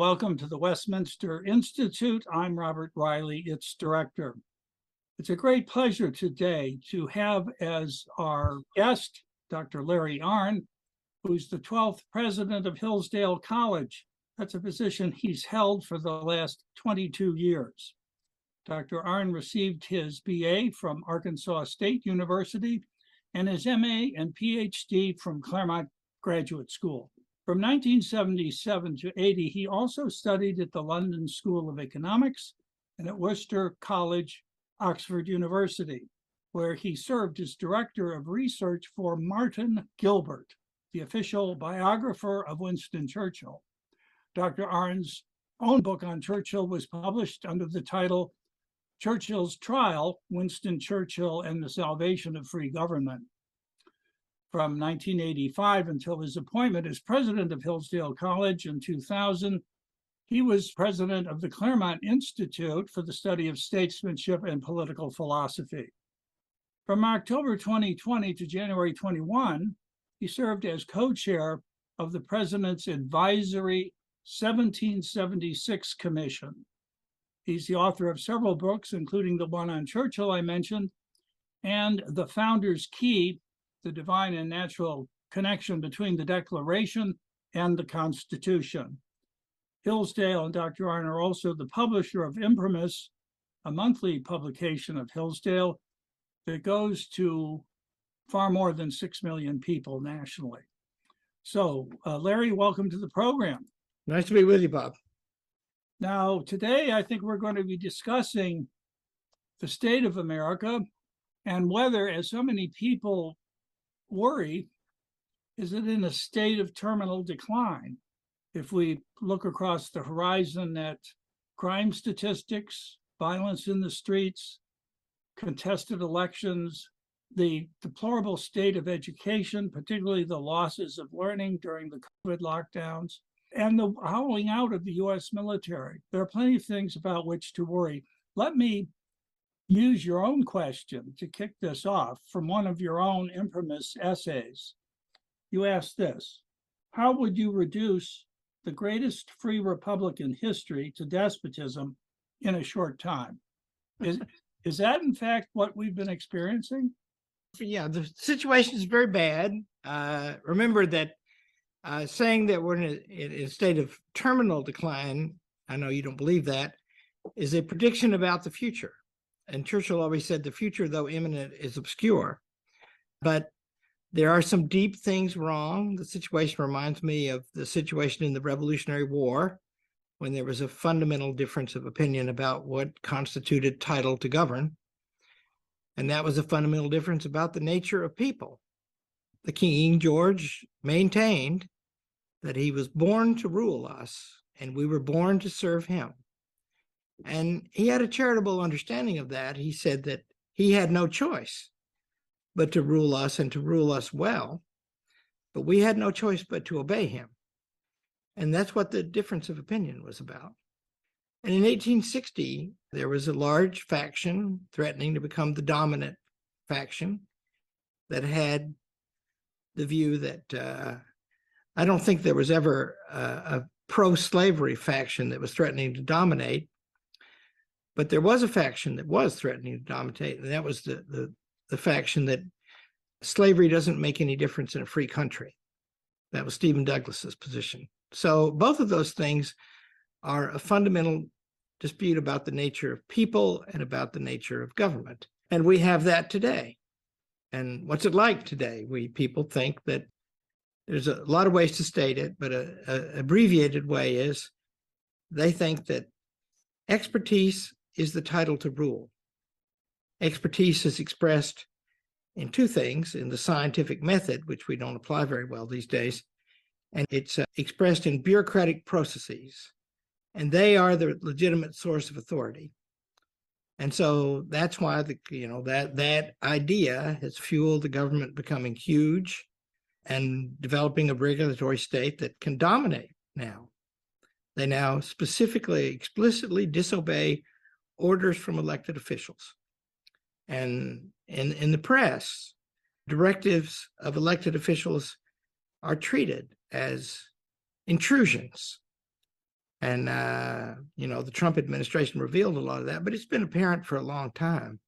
welcome to the Westminster Institute. I'm Robert Reilly, its director. It's a great pleasure today to have as our guest Dr. Larry Arnn, who's the 12th president of Hillsdale College. That's a position he's held for the last 22 years. Dr. Arnn received his BA from Arkansas State University and his MA and PhD from Claremont Graduate School. From 1977 to 80, he also studied at the London School of Economics and at Worcester College, Oxford University, where he served as director of research for Martin Gilbert, the official biographer of Winston Churchill. Dr. Arnn's own book on Churchill was published under the title Churchill's Trial Winston Churchill and the Salvation of Free Government from 1985 until his appointment as president of Hillsdale College in 2000. He was president of the Claremont Institute for the Study of Statesmanship and Political Philosophy. From October 2020 to January 21, he served as co-chair of the President's Advisory 1776 Commission. He's the author of several books, including the one on Churchill I mentioned, and The Founder's Key, the divine and natural connection between the Declaration and the Constitution. Hillsdale and Dr. Arnn are also the publisher of Imprimis, a monthly publication of Hillsdale that goes to far more than 6 million people nationally. So, uh, Larry, welcome to the program. Nice to be with you, Bob. Now, today, I think we're going to be discussing the state of America and whether, as so many people worry is it in a state of terminal decline? If we look across the horizon at crime statistics, violence in the streets, contested elections, the deplorable state of education, particularly the losses of learning during the COVID lockdowns, and the hollowing out of the US military. There are plenty of things about which to worry. Let me use your own question to kick this off from one of your own Imprimis essays. You asked this How would you reduce the greatest free republic in history to despotism in a short time? Is, is that in fact what we've been experiencing? Yeah, the situation is very bad. Uh, remember that uh, saying that we're in a, in a state of terminal decline, I know you don't believe that, is a prediction about the future and Churchill always said the future, though imminent, is obscure. But there are some deep things wrong. The situation reminds me of the situation in the Revolutionary War, when there was a fundamental difference of opinion about what constituted title to govern. And that was a fundamental difference about the nature of people. The King George maintained that he was born to rule us and we were born to serve him. And he had a charitable understanding of that. He said that he had no choice but to rule us and to rule us well. But we had no choice but to obey him. And that's what the difference of opinion was about. And in 1860, there was a large faction threatening to become the dominant faction that had the view that uh, I don't think there was ever a, a pro slavery faction that was threatening to dominate. But there was a faction that was threatening to dominate, and that was the, the, the faction that slavery doesn't make any difference in a free country. That was Stephen Douglas's position. So both of those things are a fundamental dispute about the nature of people and about the nature of government. And we have that today. And what's it like today? We people think that there's a lot of ways to state it, but a, a abbreviated way is they think that expertise is the title to rule. Expertise is expressed in two things in the scientific method, which we don't apply very well these days, and it's uh, expressed in bureaucratic processes, and they are the legitimate source of authority. And so that's why the you know that that idea has fueled the government becoming huge and developing a regulatory state that can dominate now. They now specifically, explicitly disobey orders from elected officials. And in, in the press, directives of elected officials are treated as intrusions. And, uh, you know, the Trump administration revealed a lot of that, but it's been apparent for a long time.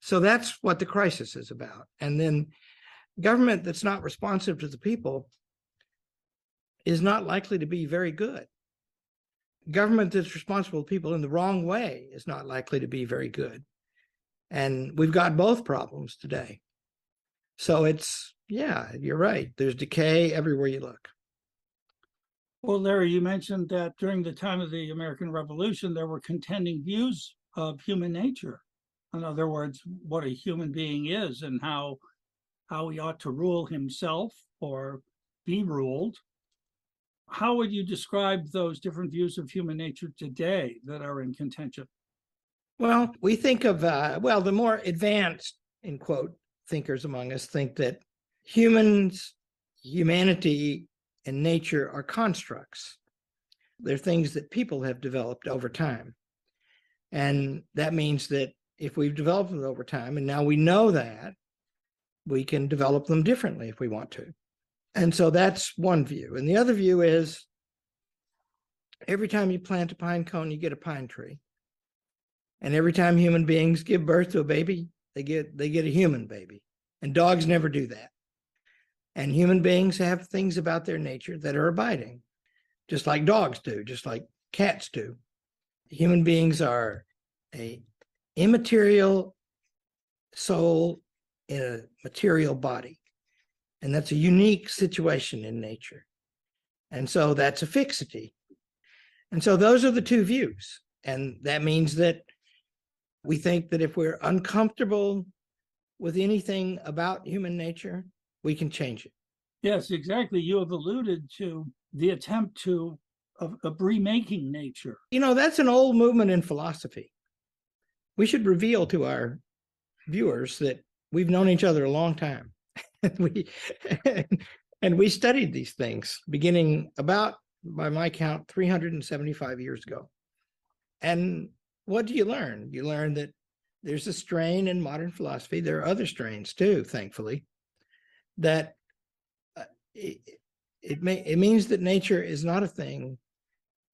So that's what the crisis is about. And then government that's not responsive to the people is not likely to be very good. Government that's responsible to people in the wrong way is not likely to be very good. And we've got both problems today. So it's, yeah, you're right. There's decay everywhere you look. Well, Larry, you mentioned that during the time of the American Revolution, there were contending views of human nature. In other words, what a human being is and how how he ought to rule himself or be ruled. How would you describe those different views of human nature today that are in contention? Well, we think of, uh, well, the more advanced, in quote, thinkers among us think that humans, humanity, and nature are constructs. They're things that people have developed over time. And that means that if we've developed them over time, and now we know that, we can develop them differently if we want to. And so that's one view. And the other view is every time you plant a pine cone, you get a pine tree. And every time human beings give birth to a baby, they get they get a human baby. And dogs never do that. And human beings have things about their nature that are abiding, just like dogs do, just like cats do. Human beings are a immaterial soul in a material body. And that's a unique situation in nature. And so that's a fixity. And so those are the two views. And that means that we think that if we're uncomfortable with anything about human nature, we can change it. Yes, exactly. You have alluded to the attempt to of, of remaking nature. You know, that's an old movement in philosophy. We should reveal to our viewers that we've known each other a long time. we and we studied these things beginning about by my count 375 years ago. And what do you learn? You learn that there's a strain in modern philosophy. There are other strains too, thankfully, that uh, it, it may it means that nature is not a thing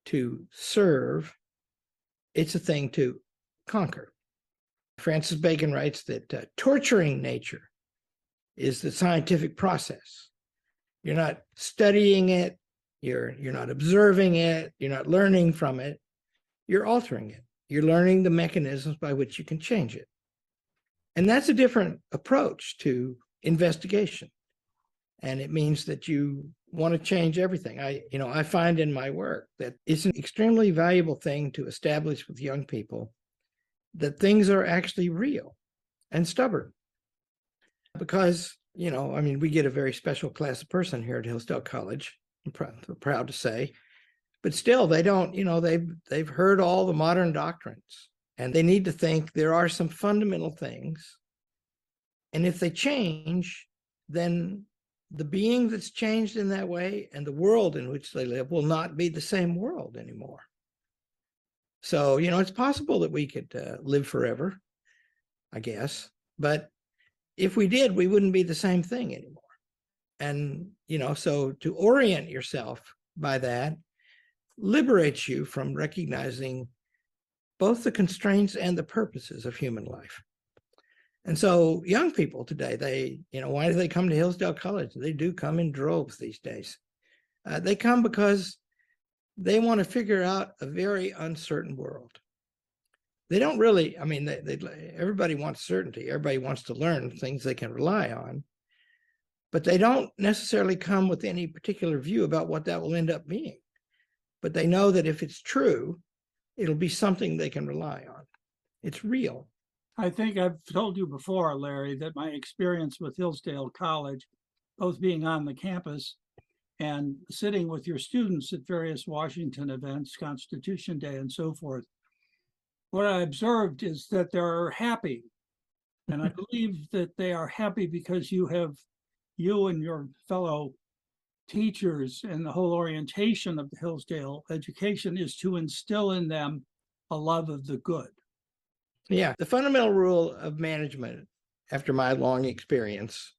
to serve; it's a thing to conquer. Francis Bacon writes that uh, torturing nature is the scientific process. You're not studying it, you're you're not observing it, you're not learning from it, you're altering it. You're learning the mechanisms by which you can change it. And that's a different approach to investigation. And it means that you want to change everything. I, you know, I find in my work that it's an extremely valuable thing to establish with young people that things are actually real and stubborn. Because, you know, I mean, we get a very special class of person here at Hillsdale College. I'm proud, proud to say but still they don't you know they've they've heard all the modern doctrines and they need to think there are some fundamental things and if they change then the being that's changed in that way and the world in which they live will not be the same world anymore so you know it's possible that we could uh, live forever i guess but if we did we wouldn't be the same thing anymore and you know so to orient yourself by that liberates you from recognizing both the constraints and the purposes of human life. And so young people today, they, you know, why do they come to Hillsdale College? They do come in droves these days. Uh, they come because they want to figure out a very uncertain world. They don't really, I mean, they, they, everybody wants certainty. Everybody wants to learn things they can rely on, but they don't necessarily come with any particular view about what that will end up being but they know that if it's true, it'll be something they can rely on. It's real. I think I've told you before, Larry, that my experience with Hillsdale College, both being on the campus and sitting with your students at various Washington events, Constitution Day and so forth, what I observed is that they're happy. And I believe that they are happy because you have, you and your fellow teachers and the whole orientation of the Hillsdale education is to instill in them a love of the good. Yeah, the fundamental rule of management, after my long experience,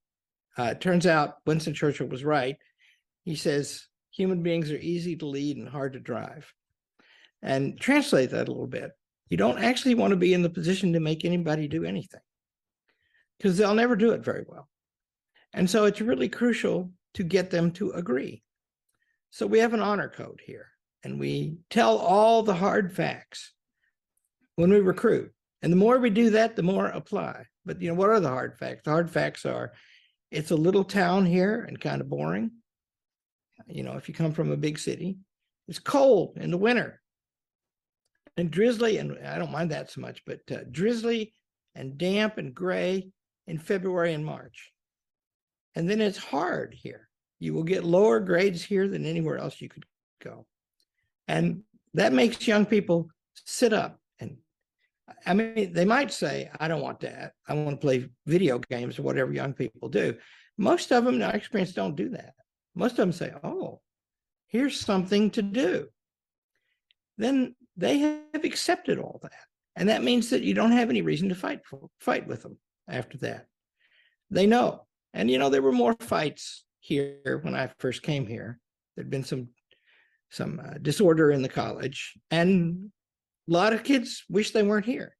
uh, turns out Winston Churchill was right. He says human beings are easy to lead and hard to drive. And translate that a little bit. You don't actually want to be in the position to make anybody do anything because they'll never do it very well. And so it's really crucial to get them to agree. So we have an honor code here and we tell all the hard facts when we recruit. And the more we do that, the more apply. But you know, what are the hard facts? The hard facts are it's a little town here and kind of boring. You know, if you come from a big city, it's cold in the winter and drizzly, and I don't mind that so much, but uh, drizzly and damp and gray in February and March. And then it's hard here. You will get lower grades here than anywhere else you could go. And that makes young people sit up. And I mean, they might say, I don't want that. I want to play video games or whatever young people do. Most of them, in our experience, don't do that. Most of them say, Oh, here's something to do. Then they have accepted all that. And that means that you don't have any reason to fight for, fight with them after that. They know. And you know, there were more fights here when I first came here. There'd been some some uh, disorder in the college, and a lot of kids wish they weren't here.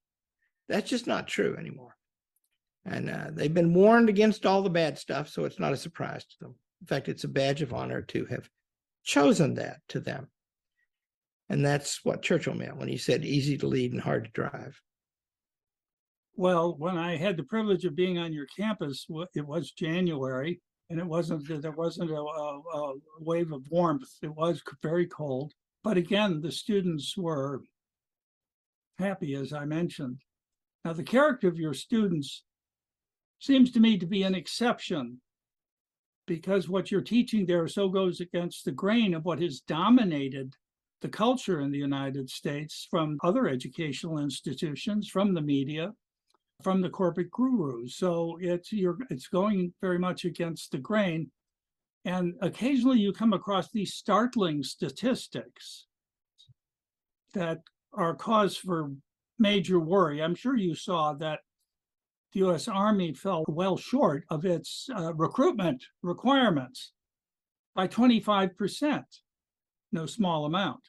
That's just not true anymore. And uh, they've been warned against all the bad stuff, so it's not a surprise to them. In fact, it's a badge of honor to have chosen that to them. And that's what Churchill meant when he said easy to lead and hard to drive. Well, when I had the privilege of being on your campus, it was January, and it wasn't there wasn't a, a, wave of warmth. It was very cold, but again, the students were happy, as I mentioned. Now, the character of your students seems to me to be an exception because what you're teaching there so goes against the grain of what has dominated the culture in the United States from other educational institutions, from the media, from the corporate gurus. So it's you're it's going very much against the grain. And occasionally you come across these startling statistics that are cause for major worry. I'm sure you saw that the US Army fell well short of its uh, recruitment requirements by 25%, no small amount.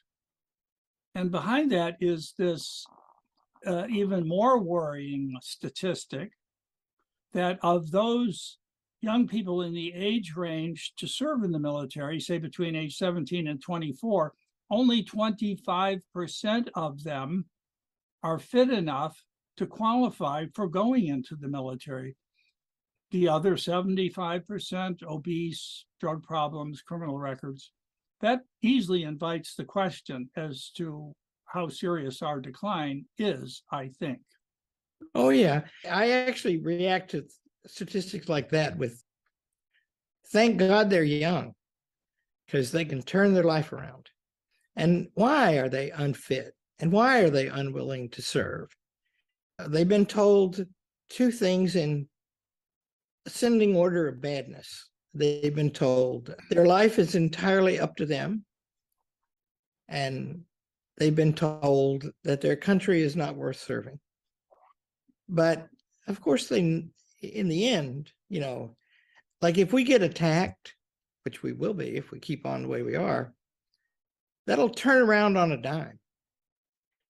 And behind that is this uh, even more worrying statistic that of those young people in the age range to serve in the military, say between age 17 and 24, only 25% of them are fit enough to qualify for going into the military. The other 75% obese, drug problems, criminal records. That easily invites the question as to how serious our decline is, I think. Oh, yeah. I actually react to statistics like that with thank God they're young because they can turn their life around. And why are they unfit? And why are they unwilling to serve? Uh, they've been told two things in ascending order of badness. They've been told their life is entirely up to them. And they've been told that their country is not worth serving. But of course, they, in the end, you know, like if we get attacked, which we will be if we keep on the way we are, that'll turn around on a dime.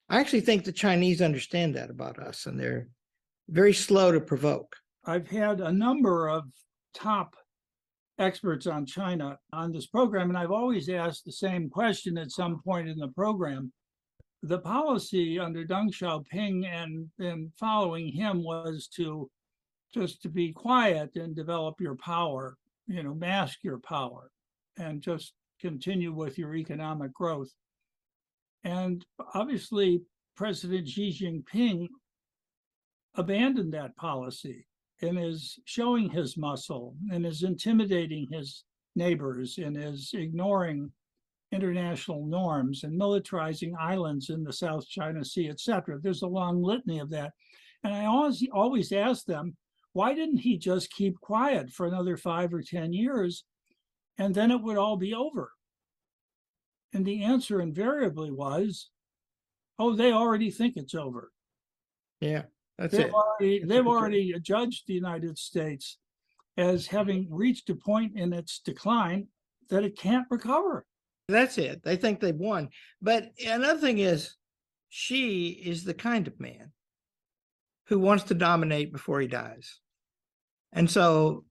I actually think the Chinese understand that about us and they're very slow to provoke. I've had a number of top experts on China on this program, and I've always asked the same question at some point in the program the policy under Deng Xiaoping and, and following him was to just to be quiet and develop your power, you know, mask your power and just continue with your economic growth. And obviously, President Xi Jinping abandoned that policy and is showing his muscle and is intimidating his neighbors and is ignoring international norms and militarizing islands in the South China Sea, etc. There's a long litany of that. And I always always ask them, why didn't he just keep quiet for another five or 10 years and then it would all be over? And the answer invariably was, oh, they already think it's over. Yeah, that's they've it. already they've already judged the United States as having reached a point in its decline that it can't recover. That's it. They think they've won. But another thing is, Xi is the kind of man who wants to dominate before he dies. And so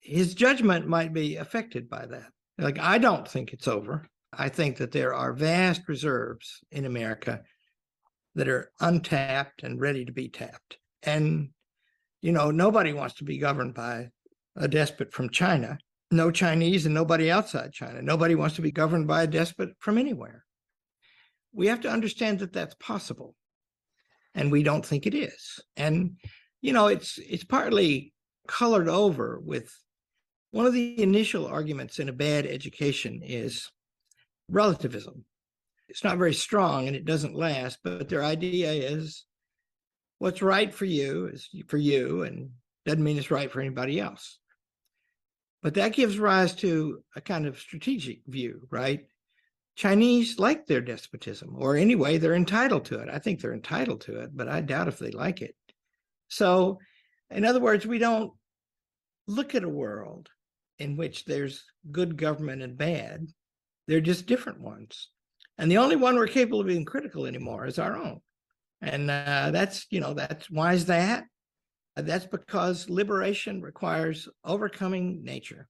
his judgment might be affected by that. Like, I don't think it's over. I think that there are vast reserves in America that are untapped and ready to be tapped. And, you know, nobody wants to be governed by a despot from China. No Chinese and nobody outside China. Nobody wants to be governed by a despot from anywhere. We have to understand that that's possible. And we don't think it is. And, you know, it's it's partly colored over with one of the initial arguments in a bad education is relativism. It's not very strong and it doesn't last, but their idea is what's right for you is for you and doesn't mean it's right for anybody else. But that gives rise to a kind of strategic view, right? Chinese like their despotism, or anyway, they're entitled to it. I think they're entitled to it, but I doubt if they like it. So, in other words, we don't look at a world in which there's good government and bad. They're just different ones. And the only one we're capable of being critical anymore is our own. And uh, that's, you know, that's why is that? Uh, That's because liberation requires overcoming nature.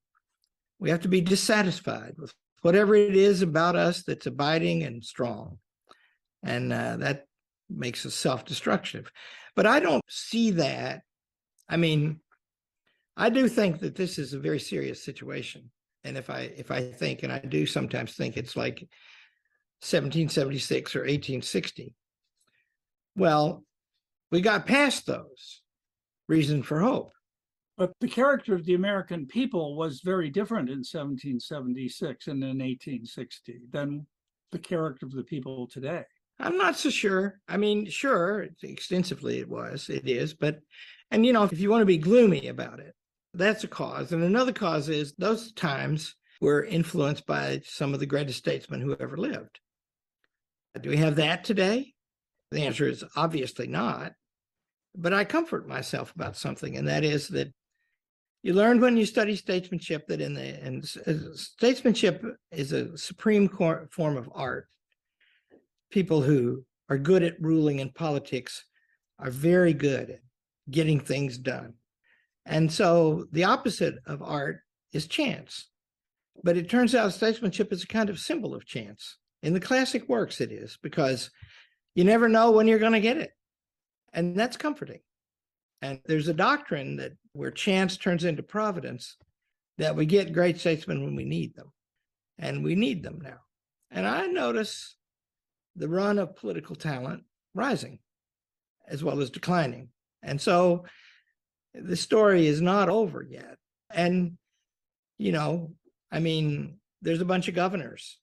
We have to be dissatisfied with whatever it is about us that's abiding and strong. And uh, that makes us self destructive. But I don't see that. I mean, I do think that this is a very serious situation. And if I if I think, and I do sometimes think it's like 1776 or 1860, well, we got past those reason for hope. But the character of the American people was very different in 1776 and in 1860 than the character of the people today. I'm not so sure. I mean, sure, extensively it was, it is, but, and you know, if you want to be gloomy about it, that's a cause. And another cause is those times were influenced by some of the greatest statesmen who ever lived. Do we have that today? The answer is obviously not. But I comfort myself about something, and that is that you learned when you study statesmanship that in the and uh, statesmanship is a supreme form of art. People who are good at ruling in politics are very good at getting things done. And so the opposite of art is chance. But it turns out statesmanship is a kind of symbol of chance. In the classic works, it is because you never know when you're going to get it. And that's comforting. And there's a doctrine that where chance turns into providence, that we get great statesmen when we need them. And we need them now. And I notice the run of political talent rising as well as declining. And so the story is not over yet. And, you know, I mean, there's a bunch of governors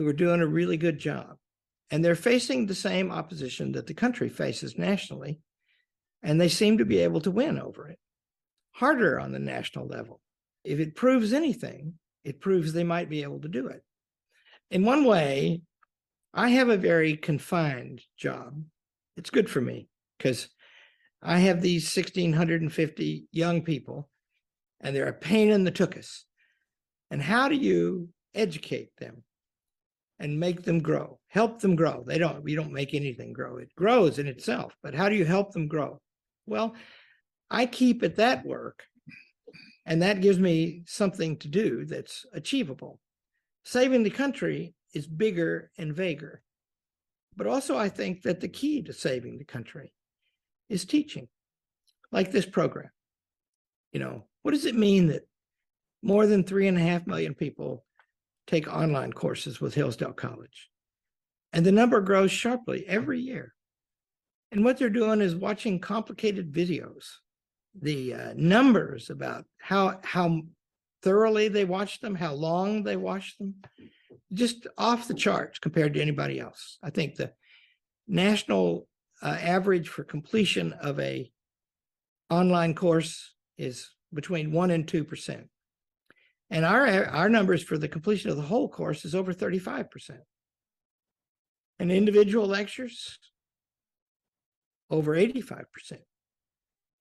who are doing a really good job. And they're facing the same opposition that the country faces nationally. And they seem to be able to win over it. Harder on the national level. If it proves anything, it proves they might be able to do it. In one way, I have a very confined job. It's good for me because I have these 1,650 young people and they're a pain in the tuchus. And how do you educate them and make them grow, help them grow? They don't, you don't make anything grow. It grows in itself, but how do you help them grow? Well, I keep at that work and that gives me something to do that's achievable. Saving the country is bigger and vaguer. But also, I think that the key to saving the country is teaching, like this program. You know, what does it mean that more than three and a half million people take online courses with Hillsdale College? And the number grows sharply every year. And what they're doing is watching complicated videos. The uh, numbers about how how thoroughly they watch them, how long they watch them, just off the charts compared to anybody else. I think the national uh, average for completion of a online course is between one and two percent. And our our numbers for the completion of the whole course is over 35%. And individual lectures over 85%.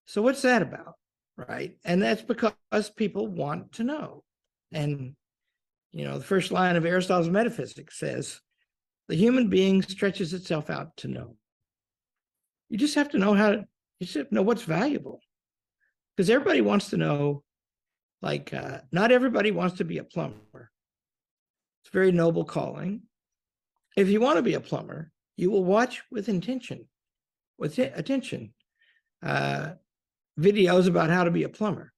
So what's that about? Right? And that's because people want to know. And You know, the first line of Aristotle's Metaphysics says, the human being stretches itself out to know. You just have to know how to, you just have to know what's valuable. Because everybody wants to know, like, uh, not everybody wants to be a plumber. It's a very noble calling. If you want to be a plumber, you will watch with intention, with attention, uh, videos about how to be a plumber.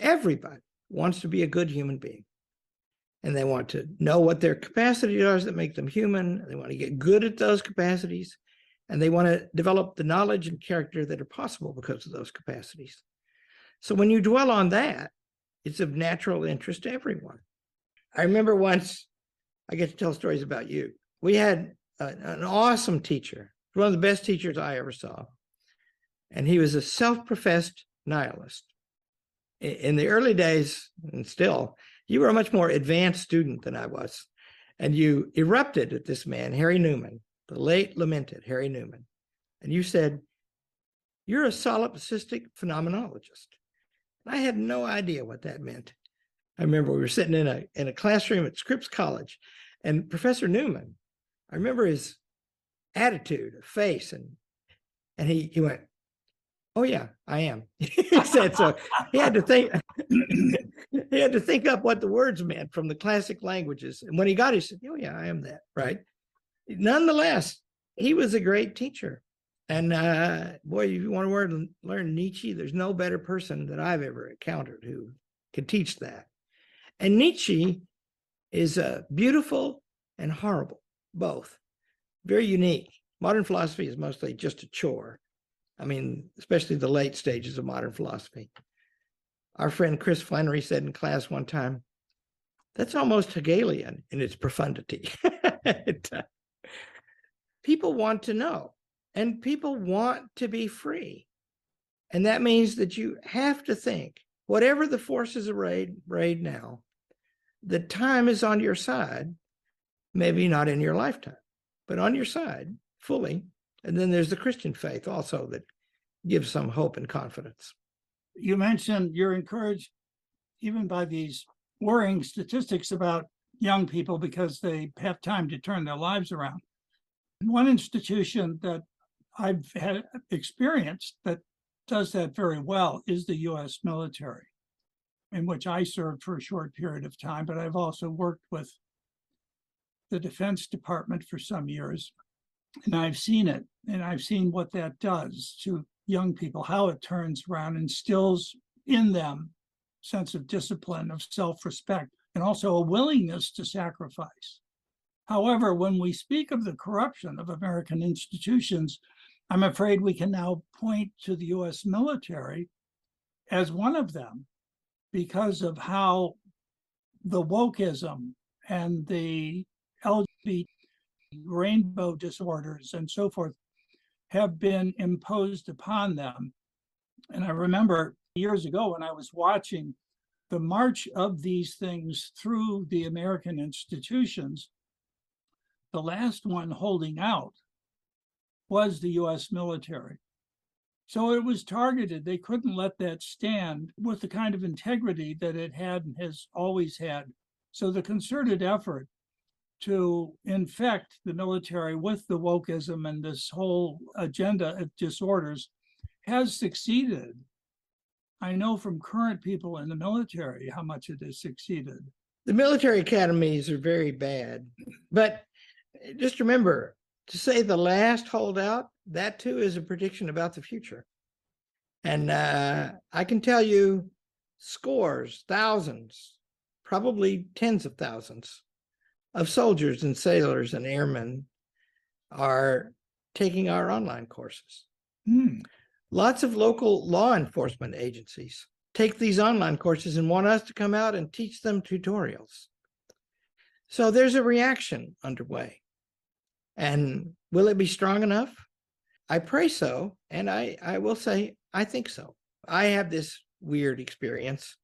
Everybody wants to be a good human being. And they want to know what their capacities are that make them human. They want to get good at those capacities. And they want to develop the knowledge and character that are possible because of those capacities. So when you dwell on that, it's of natural interest to everyone. I remember once, I get to tell stories about you. We had a- an awesome teacher, one of the best teachers I ever saw. And he was a self professed nihilist. In the early days, and still, you were a much more advanced student than I was. And you erupted at this man, Harry Neumann, the late lamented Harry Neumann. And you said, You're a solipsistic phenomenologist. I had no idea what that meant. I remember we were sitting in a in a classroom at Scripps College, and Professor Neumann, I remember his attitude, face, and and he he went, "Oh yeah, I am." he said so. He had to think. he had to think up what the words meant from the classic languages, and when he got, it, he said, "Oh yeah, I am that." Right. Nonetheless, he was a great teacher. And uh, boy, if you want to learn, Nietzsche, there's no better person that I've ever encountered who could teach that. And Nietzsche is uh, beautiful and horrible, both. Very unique. Modern philosophy is mostly just a chore. I mean, especially the late stages of modern philosophy. Our friend Chris Flannery said in class one time, that's almost Hegelian in its profundity. It, uh, people want to know, and people want to be free. And that means that you have to think, whatever the forces arrayed, arrayed now, the time is on your side, maybe not in your lifetime, but on your side fully. And then there's the Christian faith also that gives some hope and confidence. You mentioned you're encouraged even by these worrying statistics about young people because they have time to turn their lives around. One institution that I've had experienced that does that very well is the US military, in which I served for a short period of time, but I've also worked with the Defense Department for some years. And I've seen it, and I've seen what that does to young people, how it turns around, instills in them sense of discipline, of self-respect, and also a willingness to sacrifice. However, when we speak of the corruption of American institutions, I'm afraid we can now point to the US military as one of them because of how the wokeism and the LGBT rainbow disorders and so forth have been imposed upon them. And I remember years ago when I was watching the march of these things through the American institutions, the last one holding out was the US military. So it was targeted. They couldn't let that stand with the kind of integrity that it had and has always had. So the concerted effort to infect the military with the wokeism and this whole agenda of disorders has succeeded. I know from current people in the military how much it has succeeded. The military academies are very bad, but just remember to say the last holdout, that too is a prediction about the future. And uh, I can tell you scores, thousands, probably tens of thousands of soldiers and sailors and airmen are taking our online courses. Hmm. Lots of local law enforcement agencies take these online courses and want us to come out and teach them tutorials. So there's a reaction underway. And will it be strong enough? I pray so. And I, I will say, I think so. I have this weird experience.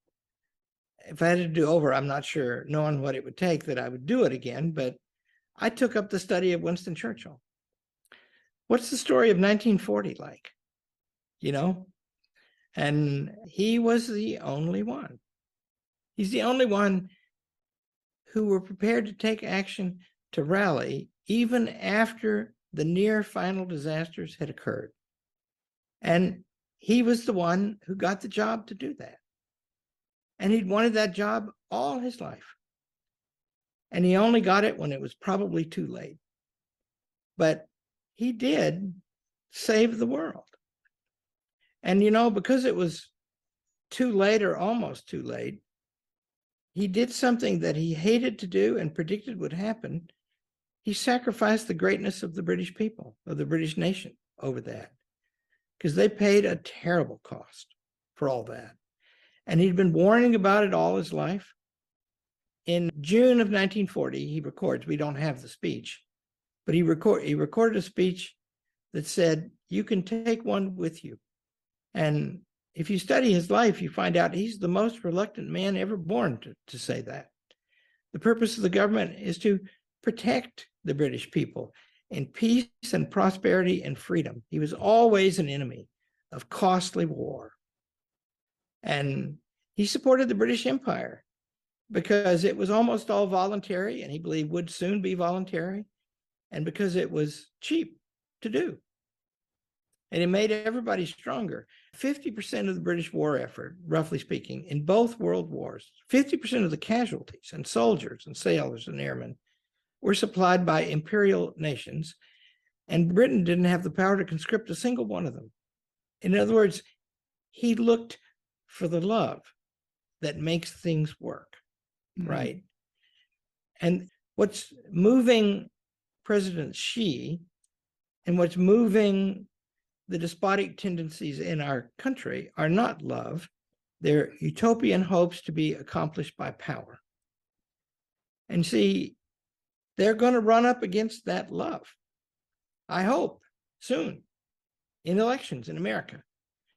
If I had to do over, I'm not sure, knowing what it would take, that I would do it again. But I took up the study of Winston Churchill. What's the story of 1940 like? You know? And he was the only one. He's the only one who were prepared to take action to rally even after the near final disasters had occurred. And he was the one who got the job to do that. And he'd wanted that job all his life. And he only got it when it was probably too late. But he did save the world. And you know, because it was too late or almost too late, he did something that he hated to do and predicted would happen. He sacrificed the greatness of the British people, of the British nation over that, because they paid a terrible cost for all that. And he'd been warning about it all his life. In June of 1940, he records, we don't have the speech, but he record he recorded a speech that said, You can take one with you. And if you study his life, you find out he's the most reluctant man ever born to, to say that. The purpose of the government is to protect the British people in peace and prosperity and freedom. He was always an enemy of costly war. And he supported the British Empire because it was almost all voluntary and he believed would soon be voluntary and because it was cheap to do. And it made everybody stronger. 50% of the British war effort, roughly speaking, in both world wars, 50% of the casualties and soldiers and sailors and airmen were supplied by imperial nations, and Britain didn't have the power to conscript a single one of them. In other words, he looked for the love that makes things work, Mhm. right? And what's moving President Xi and what's moving the despotic tendencies in our country are not love, they're utopian hopes to be accomplished by power. And see, they're going to run up against that love. I hope soon in elections in America.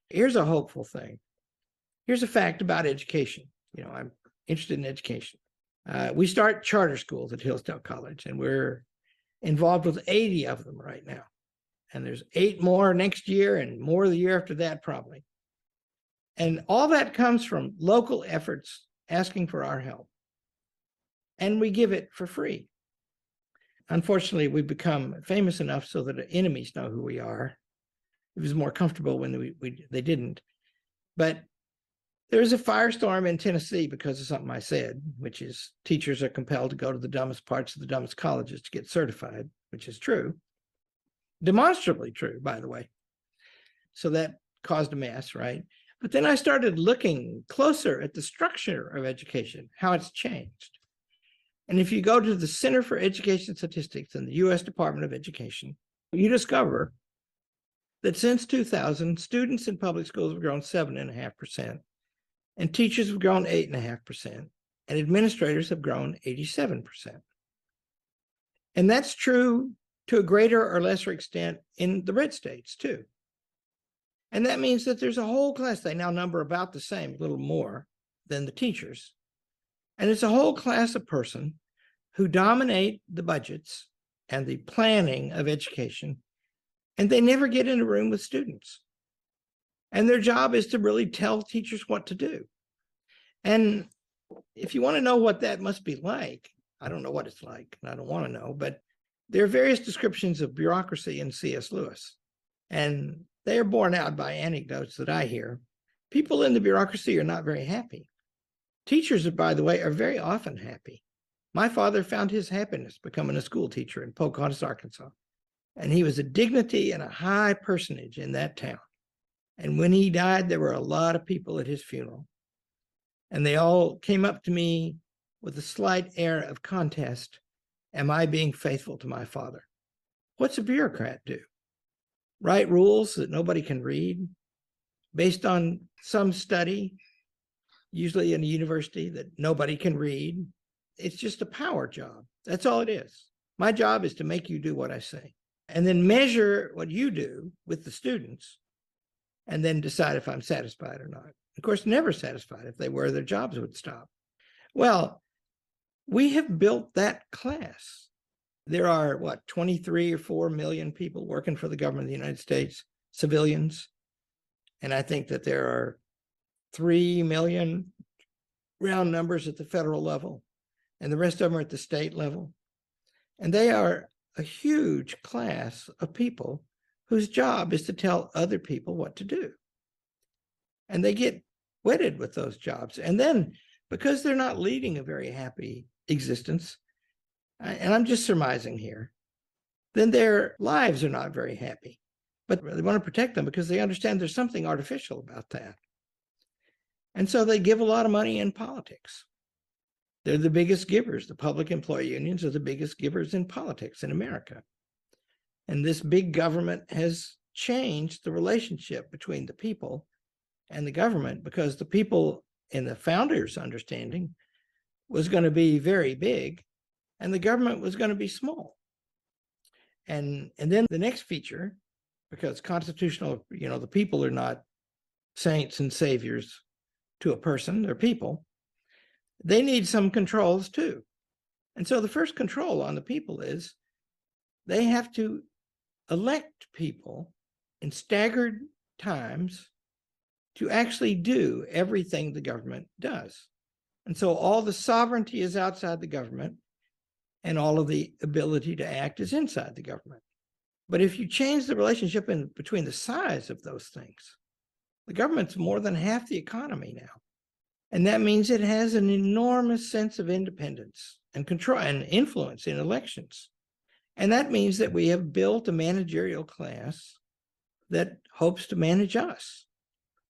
Here's a hopeful thing. Here's a fact about education. You know, I'm interested in education. Uh, we start charter schools at Hillsdale College, and we're involved with 80 of them right now. And there's eight more next year and more the year after that, probably. And all that comes from local efforts asking for our help. And we give it for free. Unfortunately, we've become famous enough so that the enemies know who we are. It was more comfortable when we, we they didn't. But there's a firestorm in Tennessee because of something I said, which is teachers are compelled to go to the dumbest parts of the dumbest colleges to get certified, which is true. Demonstrably true, by the way. So that caused a mess, right? But then I started looking closer at the structure of education, how it's changed. And if you go to the Center for Education Statistics in the US Department of Education, you discover that since 2000, students in public schools have grown seven and teachers have grown eight and a half percent, and administrators have grown 87%. And that's true to a greater or lesser extent in the red states too. And that means that there's a whole class, they now number about the same, a little more than the teachers. And it's a whole class of person who dominate the budgets and the planning of education, and they never get in a room with students. And their job is to really tell teachers what to do. And if you want to know what that must be like, I don't know what it's like, and I don't want to know, but there are various descriptions of bureaucracy in C.S. Lewis, and they are borne out by anecdotes that I hear. People in the bureaucracy are not very happy. Teachers, by the way, are very often happy. My father found his happiness becoming a school teacher in Pocahontas, Arkansas, and he was a dignity and a high personage in that town. And when he died, there were a lot of people at his funeral. And they all came up to me with a slight air of contest Am I being faithful to my father? What's a bureaucrat do? Write rules that nobody can read based on some study, usually in a university that nobody can read. It's just a power job. That's all it is. My job is to make you do what I say and then measure what you do with the students and then decide if I'm satisfied or not. Of course, never satisfied. If they were, their jobs would stop. Well, we have built that class. There are what, 23 or 4 million people working for the government of the United States, civilians. And I think that there are 3 million round numbers at the federal level. and the rest of them are at the state level. And they are a huge class of people whose job is to tell other people what to do. And they get wedded with those jobs. And then because they're not leading a very happy existence, and I'm just surmising here, then their lives are not very happy. But they want to protect them because they understand there's something artificial about that. And so they give a lot of money in politics. They're the biggest givers. The public employee unions are the biggest givers in politics in America. And this big government has changed the relationship between the people and the government because the people in the founders' understanding was going to be very big and the government was going to be small. And and then the next feature, because constitutional, you know, the people are not saints and saviors to a person, they're people. They need some controls too. And so the first control on the people is they have to elect people in staggered times to actually do everything the government does. And so all the sovereignty is outside the government and all of the ability to act is inside the government. But if you change the relationship in between the size of those things, the government's more than half the economy now. And that means it has an enormous sense of independence and control and influence in elections. And that means that we have built a managerial class that hopes to manage us.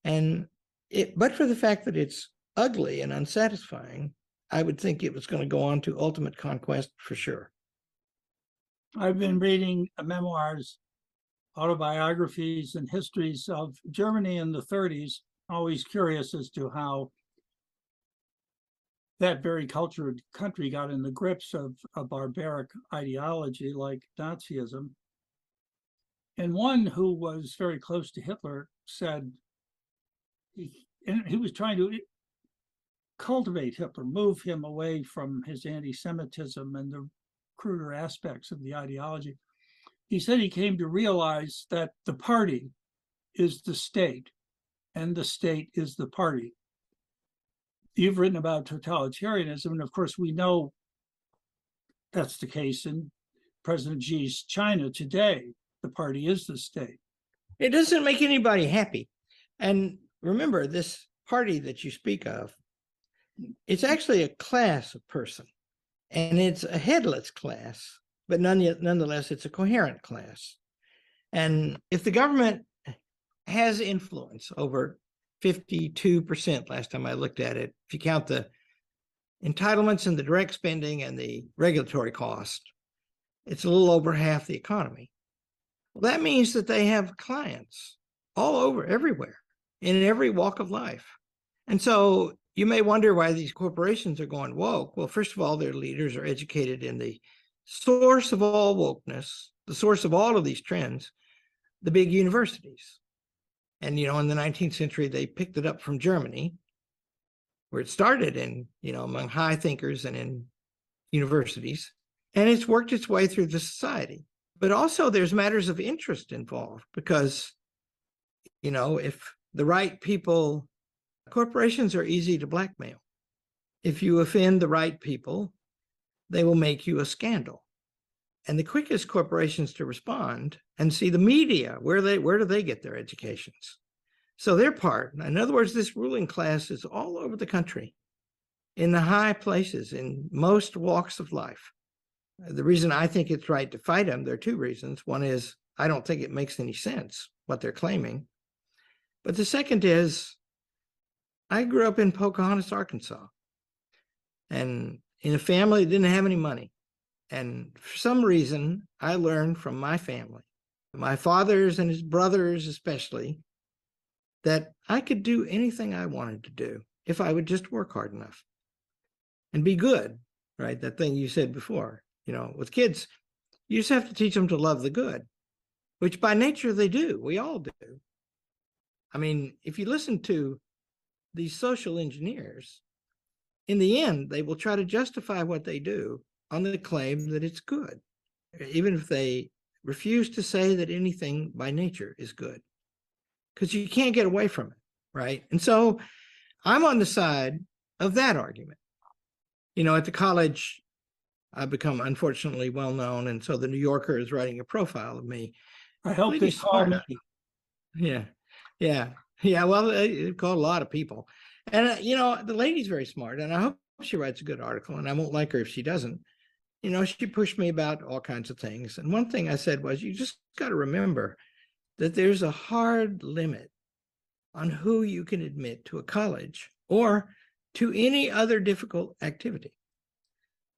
And it, but for the fact that it's ugly and unsatisfying, I would think it was going to go on to ultimate conquest for sure. I've been reading memoirs, autobiographies, and histories of Germany in the 30s. Always curious as to how that very cultured country got in the grips of a barbaric ideology like Nazism. And one who was very close to Hitler said, he, and he was trying to cultivate Hitler, move him away from his anti Semitism and the cruder aspects of the ideology. He said he came to realize that the party is the state and the state is the party. You've written about totalitarianism, and of course, we know that's the case in President Xi's China today. The party is the state. It doesn't make anybody happy. And remember, this party that you speak of, it's actually a class of person and it's a headless class, but none, nonetheless, it's a coherent class. And if the government has influence over 52% last time I looked at it, if you count the entitlements and the direct spending and the regulatory cost, it's a little over half the economy. Well, that means that they have clients all over, everywhere, in every walk of life. And so you may wonder why these corporations are going woke. Well, first of all, their leaders are educated in the source of all wokeness, the source of all of these trends, the big universities. And, you know, in the 19th century, they picked it up from Germany, where it started in, you know, among high thinkers and in universities. And it's worked its way through the society. But also, there's matters of interest involved because, you know, if the right people Corporations are easy to blackmail. If you offend the right people, they will make you a scandal. And the quickest corporations to respond and see the media, where they where do they get their educations? So their part, in other words, this ruling class is all over the country, in the high places, in most walks of life. The reason I think it's right to fight them, there are two reasons. One is I don't think it makes any sense what they're claiming. But the second is I grew up in Pocahontas, Arkansas, and in a family that didn't have any money. And for some reason, I learned from my family, my fathers and his brothers especially, that I could do anything I wanted to do if I would just work hard enough and be good, right? That thing you said before, you know, with kids, you just have to teach them to love the good, which by nature they do. We all do. I mean, if you listen to these social engineers, in the end, they will try to justify what they do on the claim that it's good, even if they refuse to say that anything by nature is good, because you can't get away from it, right? And so I'm on the side of that argument. you know, at the college, I've become unfortunately well known, and so the New Yorker is writing a profile of me. I hope Lady they call me. Yeah, yeah, yeah. Well, it called a lot of people, and uh, you know, the lady's very smart, and I hope she writes a good article. And I won't like her if she doesn't. You know, she pushed me about all kinds of things, and one thing I said was, you just got to remember that there's a hard limit on who you can admit to a college or to any other difficult activity,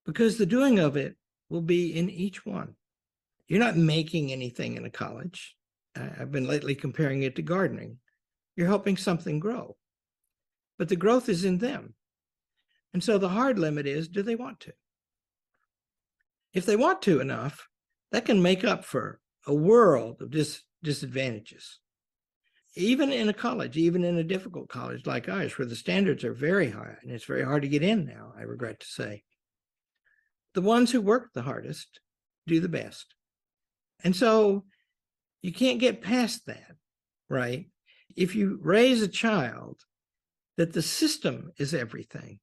because the doing of it will be in each one. You're not making anything in a college. I've been lately comparing it to gardening. You're helping something grow, but the growth is in them. And so the hard limit is do they want to? If they want to enough, that can make up for a world of dis- disadvantages. Even in a college, even in a difficult college like ours, where the standards are very high and it's very hard to get in now, I regret to say. The ones who work the hardest do the best. And so you can't get past that, right? If you raise a child that the system is everything,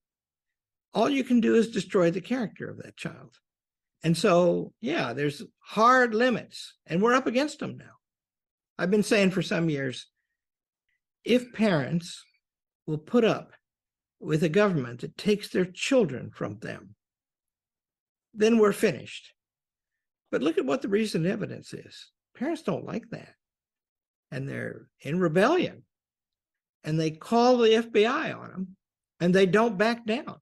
all you can do is destroy the character of that child. And so, yeah, there's hard limits, and we're up against them now. I've been saying for some years if parents will put up with a government that takes their children from them, then we're finished. But look at what the recent evidence is. Parents don't like that. And they're in rebellion. And they call the FBI on them and they don't back down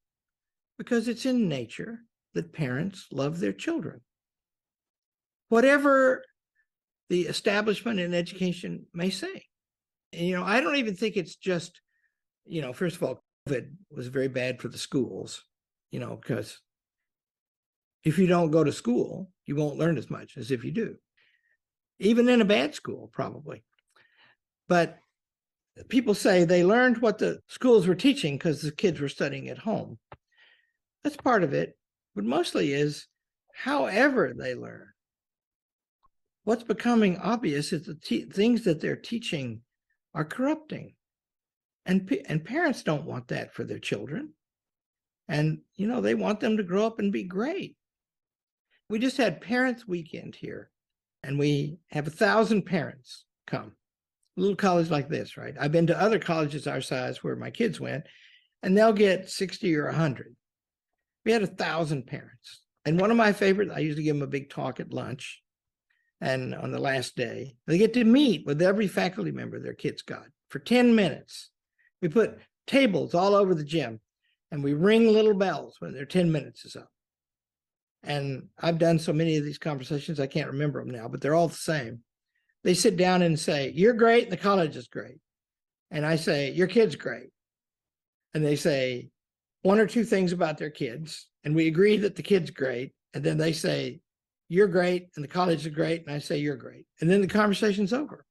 because it's in nature that parents love their children. Whatever the establishment in education may say. And, you know, I don't even think it's just, you know, first of all, COVID was very bad for the schools, you know, because if you don't go to school, you won't learn as much as if you do, even in a bad school, probably. But people say they learned what the schools were teaching because the kids were studying at home. That's part of it, but mostly is however they learn. What's becoming obvious is the te- things that they're teaching are corrupting. And, pa- and parents don't want that for their children. And, you know, they want them to grow up and be great. We just had Parents Weekend here, and we have a thousand parents come. Little college like this, right? I've been to other colleges our size where my kids went, and they'll get 60 or 100. We had a thousand parents. And one of my favorites, I usually give them a big talk at lunch. And on the last day, they get to meet with every faculty member their kids got for 10 minutes. We put tables all over the gym and we ring little bells when their 10 minutes is up. And I've done so many of these conversations, I can't remember them now, but they're all the same. They sit down and say, You're great, the college is great. And I say, Your kid's great. And they say one or two things about their kids. And we agree that the kid's great. And then they say, You're great, and the college is great. And I say, You're great. And then the conversation's over.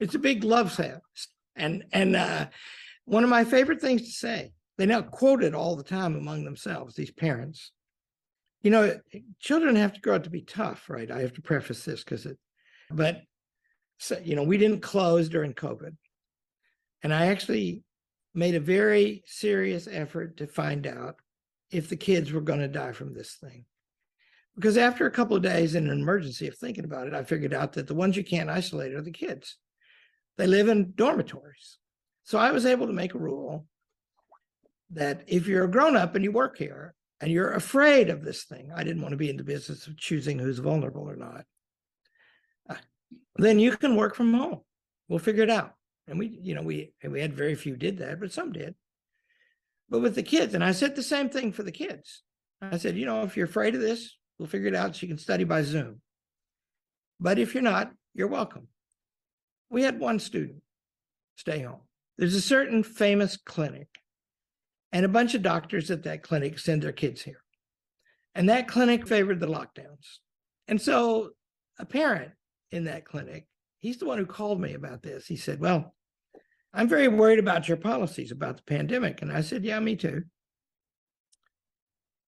It's a big love fest. And and uh, one of my favorite things to say, they now quote it all the time among themselves, these parents. You know, children have to grow up to be tough, right? I have to preface this because it, but so, you know, we didn't close during COVID. And I actually made a very serious effort to find out if the kids were going to die from this thing. Because after a couple of days in an emergency of thinking about it, I figured out that the ones you can't isolate are the kids. They live in dormitories. So I was able to make a rule that if you're a grown up and you work here and you're afraid of this thing, I didn't want to be in the business of choosing who's vulnerable or not, then you can work from home. We'll figure it out. And we, you know, we we had very few did that, but some did. But with the kids, and I said the same thing for the kids. I said, you know, if you're afraid of this, we'll figure it out so you can study by Zoom. But if you're not, you're welcome. We had one student stay home. There's a certain famous clinic, and a bunch of doctors at that clinic send their kids here. And that clinic favored the lockdowns. And so a parent in that clinic, he's the one who called me about this. He said, Well, I'm very worried about your policies about the pandemic. And I said, Yeah, me too.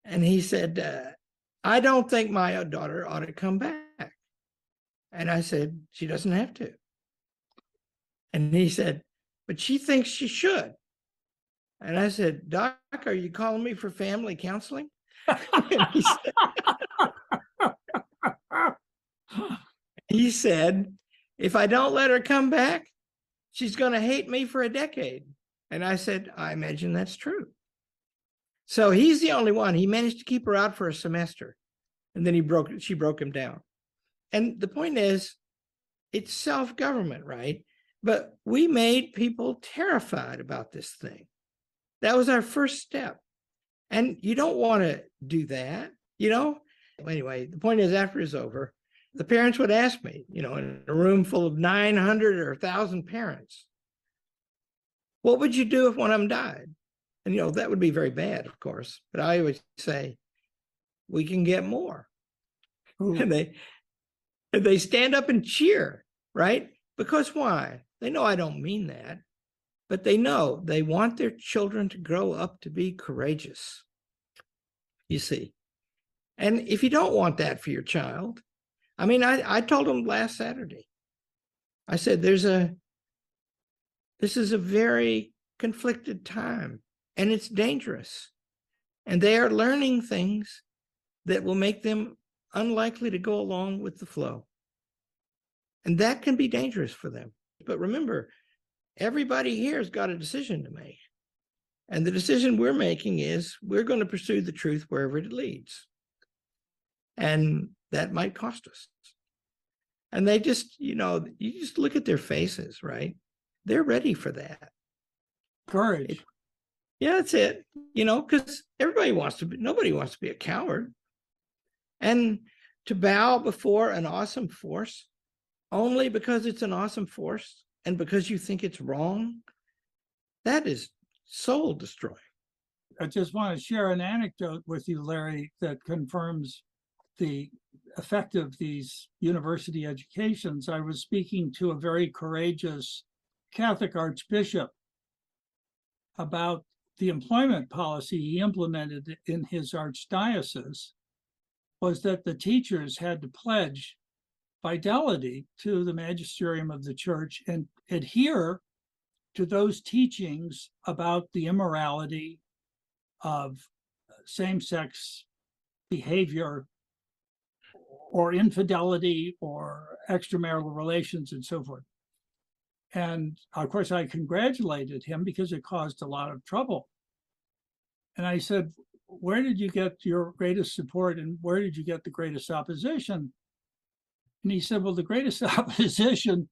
And he said, uh, I don't think my daughter ought to come back. And I said, She doesn't have to. And he said, But she thinks she should. And I said, Doc, are you calling me for family counseling? He said- he said, if I don't let her come back, she's going to hate me for a decade. And I said, I imagine that's true. So he's the only one. He managed to keep her out for a semester. And then he broke, she broke him down. And the point is, it's self government, right? But we made people terrified about this thing. That was our first step. And you don't want to do that, you know? Anyway, the point is, after it's over, the parents would ask me, you know, in a room full of 900 or 1,000 parents, what would you do if one of them died? And, you know, that would be very bad, of course. But I always say, we can get more. And they, and they stand up and cheer, right? Because why? They know I don't mean that, but they know they want their children to grow up to be courageous. You see. And if you don't want that for your child, I mean, I, I told them last Saturday, I said, there's a, this is a very conflicted time and it's dangerous. And they are learning things that will make them unlikely to go along with the flow. And that can be dangerous for them. But remember, everybody here has got a decision to make. And the decision we're making is we're going to pursue the truth wherever it leads. And that might cost us. And they just, you know, you just look at their faces, right? They're ready for that. Courage. Yeah, that's it. You know, because everybody wants to be, nobody wants to be a coward. And to bow before an awesome force only because it's an awesome force and because you think it's wrong, that is soul destroying. I just want to share an anecdote with you, Larry, that confirms the effect of these university educations. I was speaking to a very courageous Catholic archbishop about the employment policy he implemented in his archdiocese was that the teachers had to pledge fidelity to the magisterium of the church and adhere to those teachings about the immorality of same-sex behavior or infidelity or extramarital relations and so forth. And of course, I congratulated him because it caused a lot of trouble. And I said, Where did you get your greatest support and where did you get the greatest opposition? And he said, Well, the greatest opposition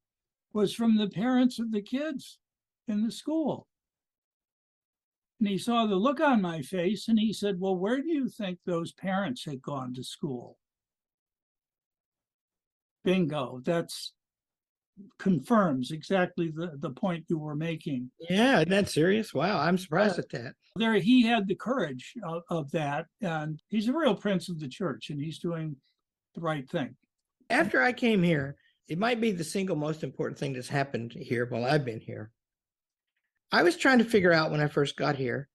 was from the parents of the kids in the school. And he saw the look on my face and he said, Well, where do you think those parents had gone to school? Bingo. That's confirms exactly the, the point you were making. Yeah, isn't that serious? Wow, I'm surprised at that. There, he had the courage of, of that, and he's a real prince of the church, and he's doing the right thing. After I came here, it might be the single most important thing that's happened here while I've been here. I was trying to figure out when I first got here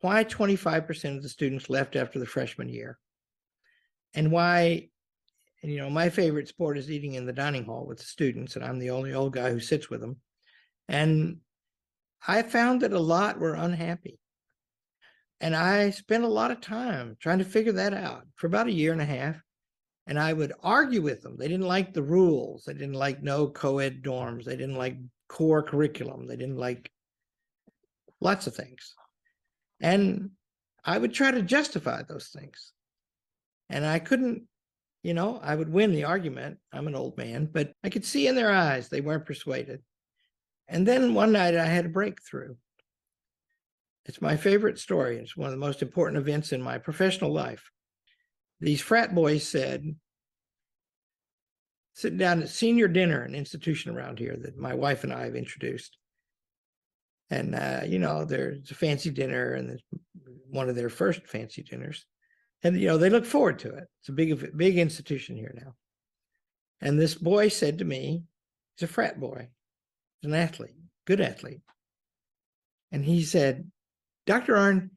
why 25% of the students left after the freshman year and why and you know my favorite sport is eating in the dining hall with the students and i'm the only old guy who sits with them and i found that a lot were unhappy. And i spent a lot of time trying to figure that out for about a year and a half and i would argue with them they didn't like the rules. They didn't like no co-ed dorms. They didn't like core curriculum. They didn't like lots of things. And i would try to justify those things. And i couldn't you know, I would win the argument. I'm an old man, but I could see in their eyes they weren't persuaded. And then one night I had a breakthrough. It's my favorite story. It's one of the most important events in my professional life. These frat boys said, sitting down at senior dinner, an institution around here that my wife and I have introduced. And, uh, you know, there's a fancy dinner and one of their first fancy dinners and you know they look forward to it. It's a big, big institution here now. And this boy said to me, he's a frat boy, he's an athlete, good athlete, and he said, "Dr. Arnn,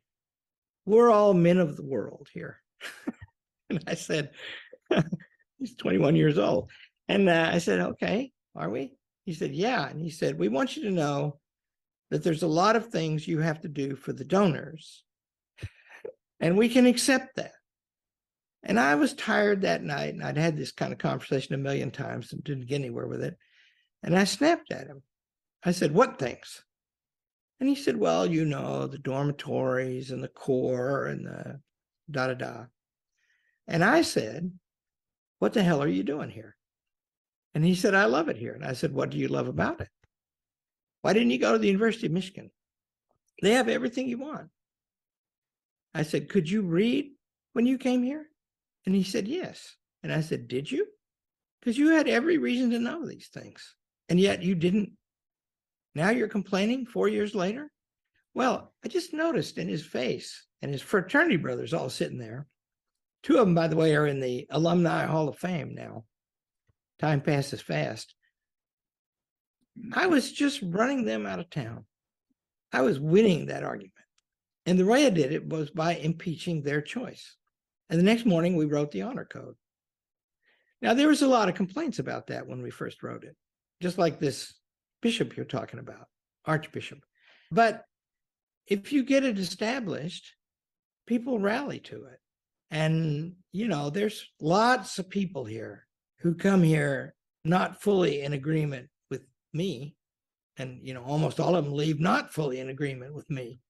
we're all men of the world here." and I said, "He's 21 years old," and uh, I said, "Okay, are we?" He said, "Yeah," and he said, "We want you to know." that there's a lot of things you have to do for the donors. And we can accept that. And I was tired that night, and I'd had this kind of conversation a million times and didn't get anywhere with it. And I snapped at him. I said, What things? And he said, Well, you know, the dormitories and the core and the da da da. And I said, What the hell are you doing here? And he said, I love it here. And I said, What do you love about it? Why didn't you go to the University of Michigan? They have everything you want. I said, Could you read when you came here? And he said, Yes. And I said, Did you? Because you had every reason to know these things. And yet you didn't. Now you're complaining four years later? Well, I just noticed in his face and his fraternity brothers all sitting there. Two of them, by the way, are in the Alumni Hall of Fame now. Time passes fast. I was just running them out of town. I was winning that argument. And the way I did it was by impeaching their choice. And the next morning, we wrote the honor code. Now, there was a lot of complaints about that when we first wrote it, just like this bishop you're talking about, archbishop. But if you get it established, people rally to it. And, you know, there's lots of people here who come here not fully in agreement with me. And, you know, almost all of them leave not fully in agreement with me.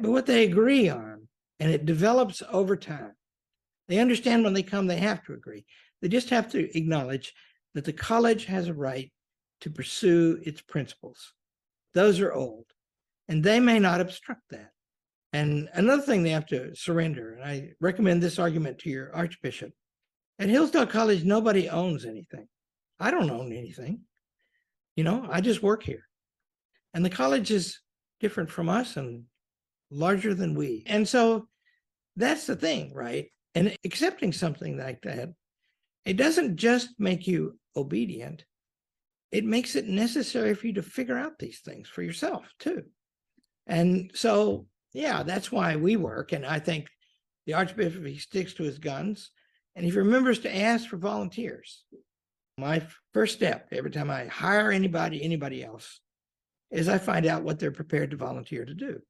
But what they agree on, and it develops over time, they understand when they come, they have to agree. They just have to acknowledge that the college has a right to pursue its principles. Those are old, and they may not obstruct that. And another thing they have to surrender, and I recommend this argument to your archbishop. At Hillsdale College, nobody owns anything. I don't own anything. You know, I just work here. And the college is different from us and larger than we. And so that's the thing, right? And accepting something like that, it doesn't just make you obedient, it makes it necessary for you to figure out these things for yourself too. And so, yeah, that's why we work. And I think the Archbishop, he sticks to his guns and he remembers to ask for volunteers. My first step every time I hire anybody, anybody else, is I find out what they're prepared to volunteer to do.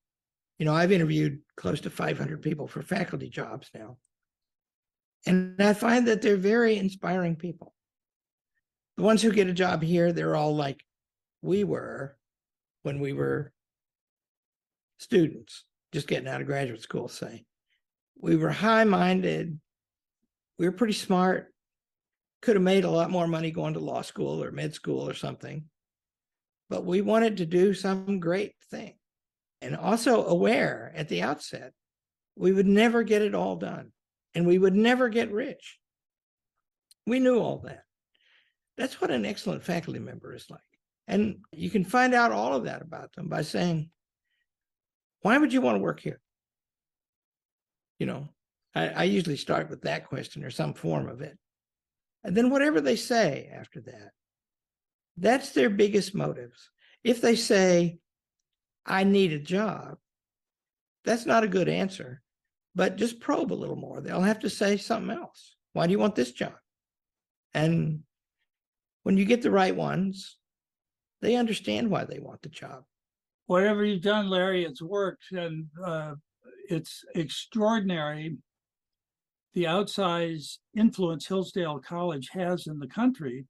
You know, I've interviewed close to 500 people for faculty jobs now. And I find that they're very inspiring people. The ones who get a job here, they're all like we were when we were mm-hmm. students, just getting out of graduate school, say. We were high minded. We were pretty smart. Could have made a lot more money going to law school or med school or something. But we wanted to do some great thing. And also aware at the outset, we would never get it all done and we would never get rich. We knew all that. That's what an excellent faculty member is like. And you can find out all of that about them by saying, why would you want to work here? You know, I, I usually start with that question or some form of it. And then whatever they say after that, that's their biggest motives. If they say, I need a job, that's not a good answer but just probe a little more. They'll have to say something else. Why do you want this job? And when you get the right ones, they understand why they want the job. Whatever you've done, Larry, it's worked and uh, it's extraordinary the outsized influence Hillsdale College has in the country.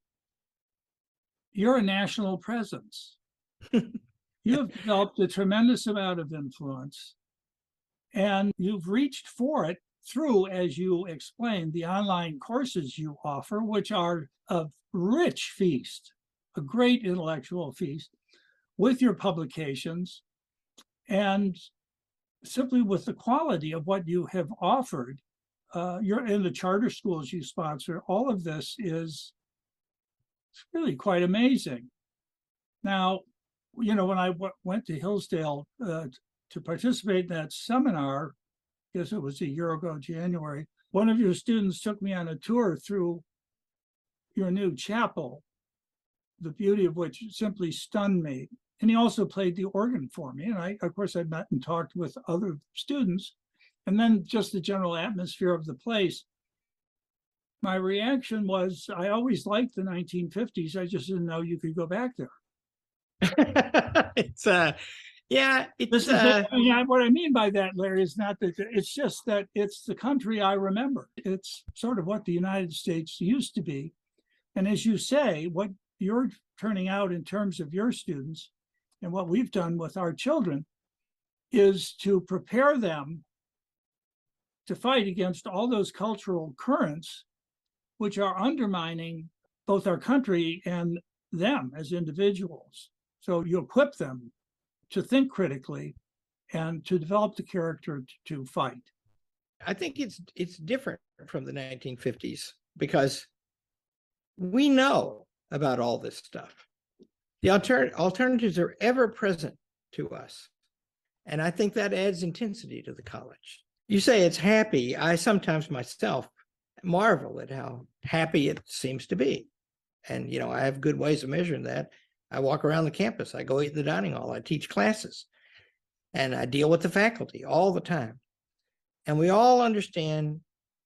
You're a national presence. you have developed a tremendous amount of influence and you've reached for it through, as you explained, the online courses you offer, which are a rich feast, a great intellectual feast with your publications and simply with the quality of what you have offered. Uh, you're in the charter schools you sponsor. All of this is really quite amazing. Now, you know, when I w- went to Hillsdale uh, to participate in that seminar, I guess it was a year ago, January, one of your students took me on a tour through your new chapel, the beauty of which simply stunned me. And he also played the organ for me. And I, of course, I met and talked with other students. And then just the general atmosphere of the place. My reaction was I always liked the 1950s. I just didn't know you could go back there. it's uh Yeah, it's, This is, uh, it. I what I mean by that, Larry, is not that, it's just that it's the country I remember. It's sort of what the United States used to be. And as you say, what you're turning out in terms of your students and what we've done with our children is to prepare them to fight against all those cultural currents which are undermining both our country and them as individuals. So you equip them to think critically and to develop the character to fight. I think it's it's different from the 1950s because we know about all this stuff. The alter- alternatives are ever present to us. And I think that adds intensity to the college. You say it's happy. I sometimes myself marvel at how happy it seems to be. And, you know, I have good ways of measuring that. I walk around the campus, I go eat in the dining hall, I teach classes, and I deal with the faculty all the time. And we all understand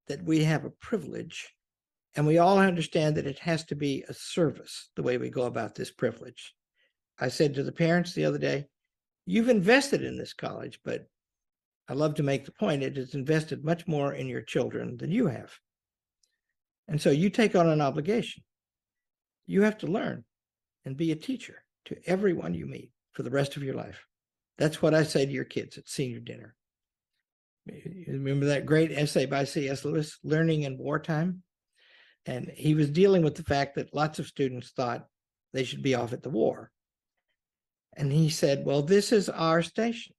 that we have a privilege, and we all understand that it has to be a service the way we go about this privilege. I said to the parents the other day, You've invested in this college, but I love to make the point it has invested much more in your children than you have. And so you take on an obligation. You have to learn and be a teacher to everyone you meet for the rest of your life. That's what I say to your kids at senior dinner. Remember that great essay by C.S. Lewis, Learning in Wartime? And he was dealing with the fact that lots of students thought they should be off at the war. And he said, Well, this is our station,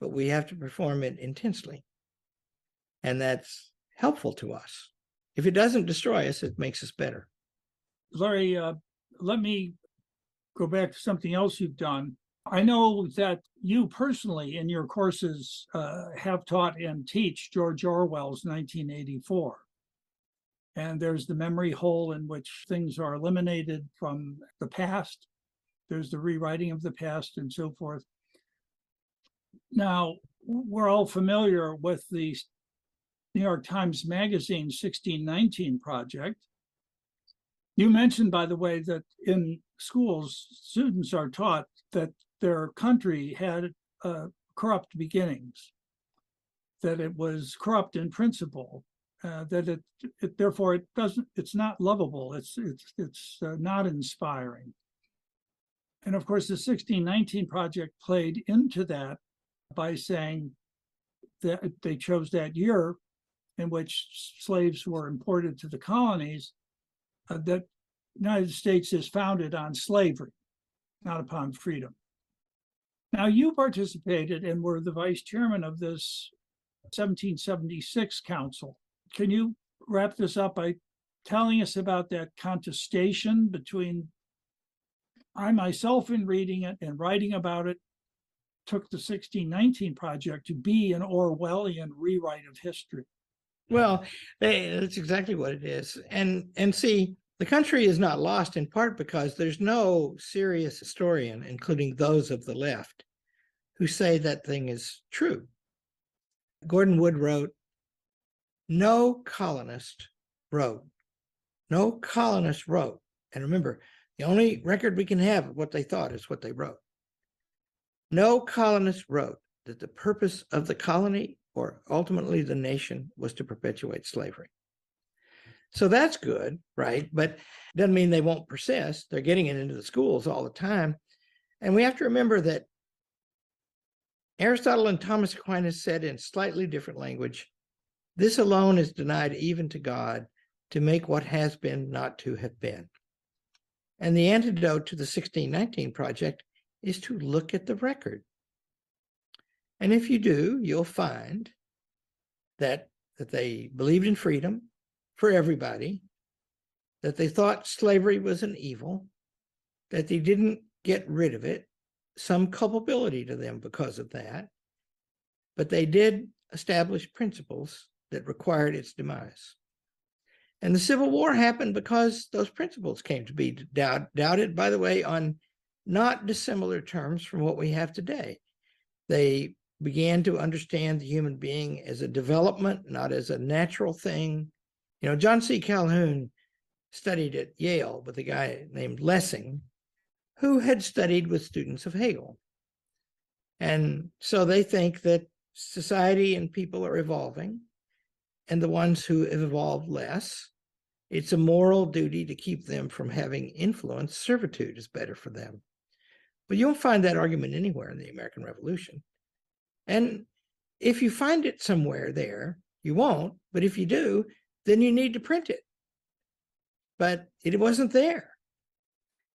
but we have to perform it intensely. And that's helpful to us. If it doesn't destroy us, it makes us better. Larry, uh, let me go back to something else you've done. I know that you personally in your courses uh, have taught and teach George Orwell's 1984. And there's the memory hole in which things are eliminated from the past. There's the rewriting of the past and so forth. Now, we're all familiar with the New York Times Magazine 1619 project. You mentioned, by the way, that in schools, students are taught that their country had uh, corrupt beginnings, that it was corrupt in principle, uh, that it, it therefore it doesn't, it's not lovable, it's it's it's uh, not inspiring. And of course, the 1619 project played into that by saying that they chose that year in which slaves were imported to the colonies uh, that United States is founded on slavery, not upon freedom. Now, you participated and were the vice chairman of this 1776 council. Can you wrap this up by telling us about that contestation between I myself, in reading it and writing about it, took the 1619 project to be an Orwellian rewrite of history. Well, they, that's exactly what it is. And and see, the country is not lost in part because there's no serious historian, including those of the left, who say that thing is true. Gordon Wood wrote, no colonist wrote, no colonist wrote. And remember, the only record we can have of what they thought is what they wrote. No colonist wrote that the purpose of the colony or ultimately the nation was to perpetuate slavery. So that's good, right? But doesn't mean they won't persist. They're getting it into the schools all the time. And we have to remember that Aristotle and Thomas Aquinas said in slightly different language, this alone is denied even to God to make what has been not to have been. And the antidote to the 1619 project is to look at the record. And if you do, you'll find that that they believed in freedom for everybody, that they thought slavery was an evil, that they didn't get rid of it, some culpability to them because of that, but they did establish principles that required its demise. And the Civil War happened because those principles came to be doubt, doubted, by the way, on not dissimilar terms from what we have today. They began to understand the human being as a development, not as a natural thing. You know, John C. Calhoun studied at Yale with a guy named Lessing, who had studied with students of Hegel. And so they think that society and people are evolving. And the ones who have evolved less, it's a moral duty to keep them from having influence. Servitude is better for them. But you won't find that argument anywhere in the American Revolution. And if you find it somewhere there, you won't. But if you do, then you need to print it. But it wasn't there.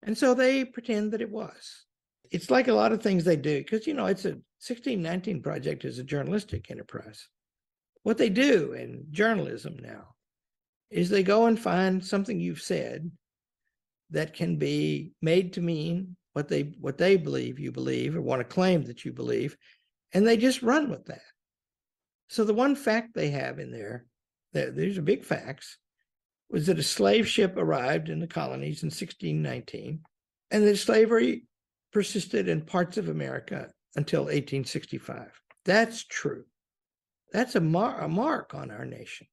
And so they pretend that it was. It's like a lot of things they do, because, you know, it's a 1619 project is a journalistic enterprise. What they do in journalism now is they go and find something you've said that can be made to mean what they what they believe you believe or want to claim that you believe and they just run with that. So the one fact they have in there these are big facts was that a slave ship arrived in the colonies in 1619 and that slavery persisted in parts of america until 1865 that's true. That's a, mar- a mark on our nation.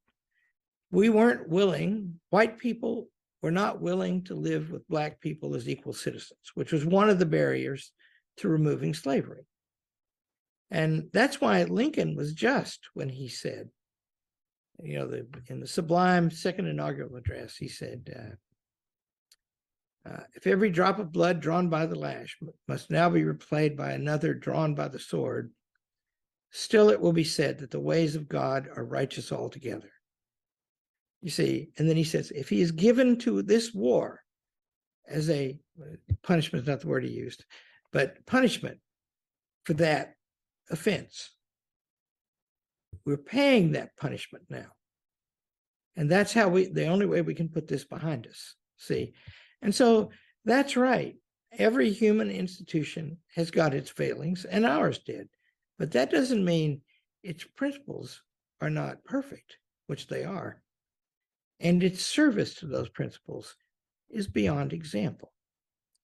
We weren't willing white people were not willing to live with black people as equal citizens, which was one of the barriers to removing slavery. And that's why Lincoln was just when he said, you know, the, in the sublime second inaugural address, he said, uh, uh, if every drop of blood drawn by the lash must now be replaced by another drawn by the sword, still it will be said that the ways of God are righteous altogether. You see, and then he says, if he is given to this war as a punishment, is not the word he used, but punishment for that offense, we're paying that punishment now. And that's how we, the only way we can put this behind us. See? And so that's right. Every human institution has got its failings, and ours did. But that doesn't mean its principles are not perfect, which they are and its service to those principles is beyond example,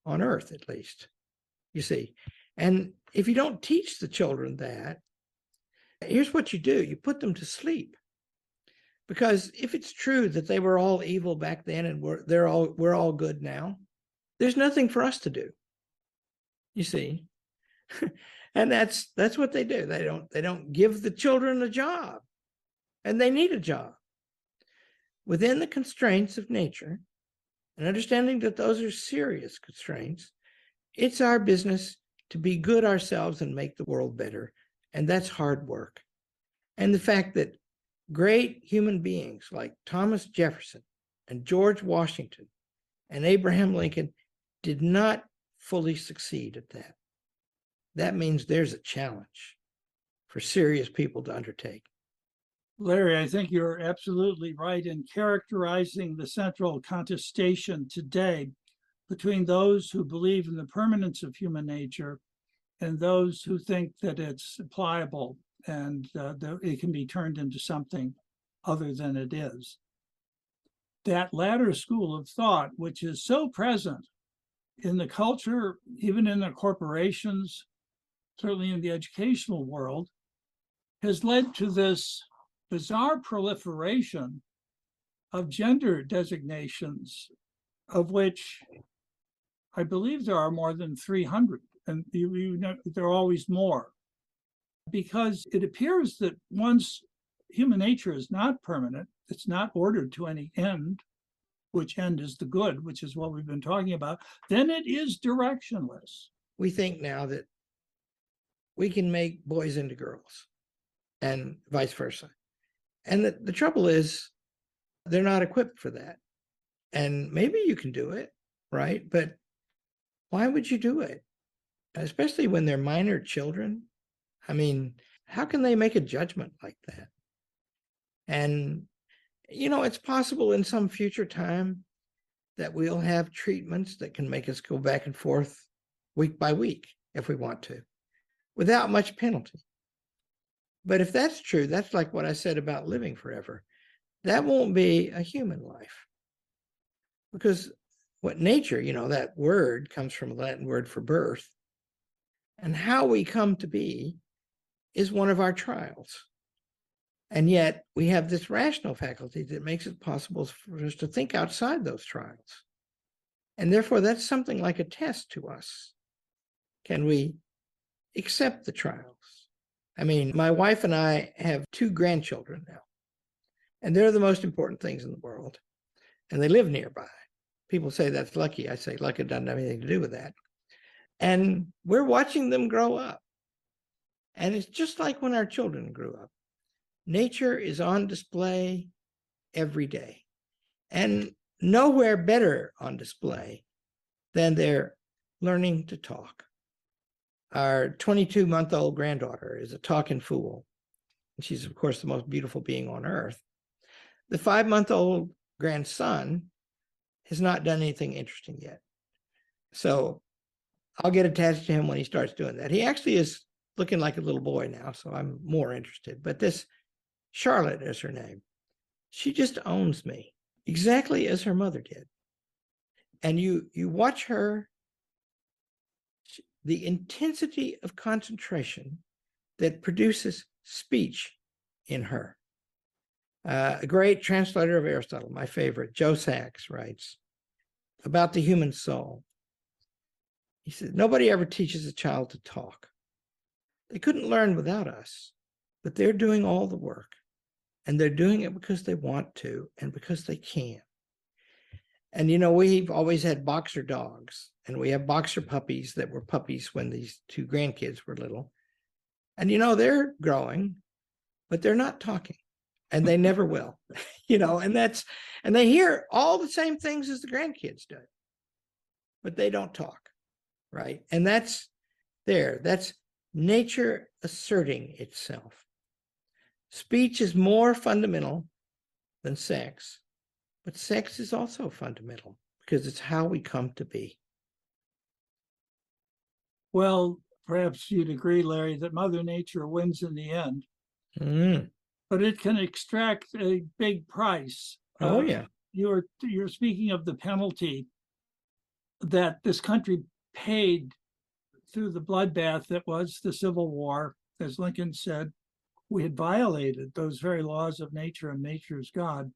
on earth at least, you see. And if you don't teach the children that, here's what you do you put them to sleep. Because if it's true that they were all evil back then and we're they're all we're all good now, there's nothing for us to do. You see. and that's that's what they do. They don't they don't give the children a job. And they need a job within the constraints of nature and understanding that those are serious constraints, it's our business to be good ourselves and make the world better. And that's hard work. And the fact that great human beings like Thomas Jefferson and George Washington and Abraham Lincoln did not fully succeed at that. That means there's a challenge for serious people to undertake. Larry, I think you're absolutely right in characterizing the central contestation today between those who believe in the permanence of human nature and those who think that it's pliable and uh, that it can be turned into something other than it is. That latter school of thought, which is so present in the culture, even in the corporations, certainly in the educational world, has led to this bizarre proliferation of gender designations, of which I believe there are more than 300, and you, you know, there are always more. Because it appears that once human nature is not permanent, it's not ordered to any end, which end is the good, which is what we've been talking about, then it is directionless. We think now that we can make boys into girls and vice versa. And the, the trouble is, they're not equipped for that. And maybe you can do it, right? But why would you do it? Especially when they're minor children. I mean, how can they make a judgment like that? And, you know, it's possible in some future time that we'll have treatments that can make us go back and forth week by week if we want to without much penalty. But if that's true, that's like what I said about living forever. That won't be a human life. Because what nature, you know, that word comes from a Latin word for birth. And how we come to be is one of our trials. And yet we have this rational faculty that makes it possible for us to think outside those trials. And therefore, that's something like a test to us. Can we accept the trials. I mean, my wife and I have two grandchildren now, and they're the most important things in the world, and they live nearby. People say that's lucky. I say luck doesn't have anything to do with that. And we're watching them grow up. And it's just like when our children grew up. Nature is on display every day, and nowhere better on display than their learning to talk. Our 22 month old granddaughter is a talking fool. She's, of course, the most beautiful being on earth. The five month old grandson has not done anything interesting yet. So I'll get attached to him when he starts doing that. He actually is looking like a little boy now, so I'm more interested. But this Charlotte is her name. She just owns me exactly as her mother did. And you you watch her the intensity of concentration that produces speech in her. Uh, a great translator of Aristotle, my favorite, Joe Sachs, writes about the human soul. He said, Nobody ever teaches a child to talk. They couldn't learn without us, but they're doing all the work. And they're doing it because they want to and because they can. And you know, we've always had boxer dogs and we have boxer puppies that were puppies when these two grandkids were little. And you know, they're growing, but they're not talking and they never will, you know, and that's, and they hear all the same things as the grandkids do, but they don't talk, right? And that's there, that's nature asserting itself. Speech is more fundamental than sex, but sex is also fundamental because it's how we come to be. Well, perhaps you'd agree, Larry, that Mother Nature wins in the end, Mm. But it can extract a big price. Oh, Uh, yeah. You're, you're speaking of the penalty that this country paid through the bloodbath that was the Civil War. As Lincoln said, we had violated those very laws of nature and nature's God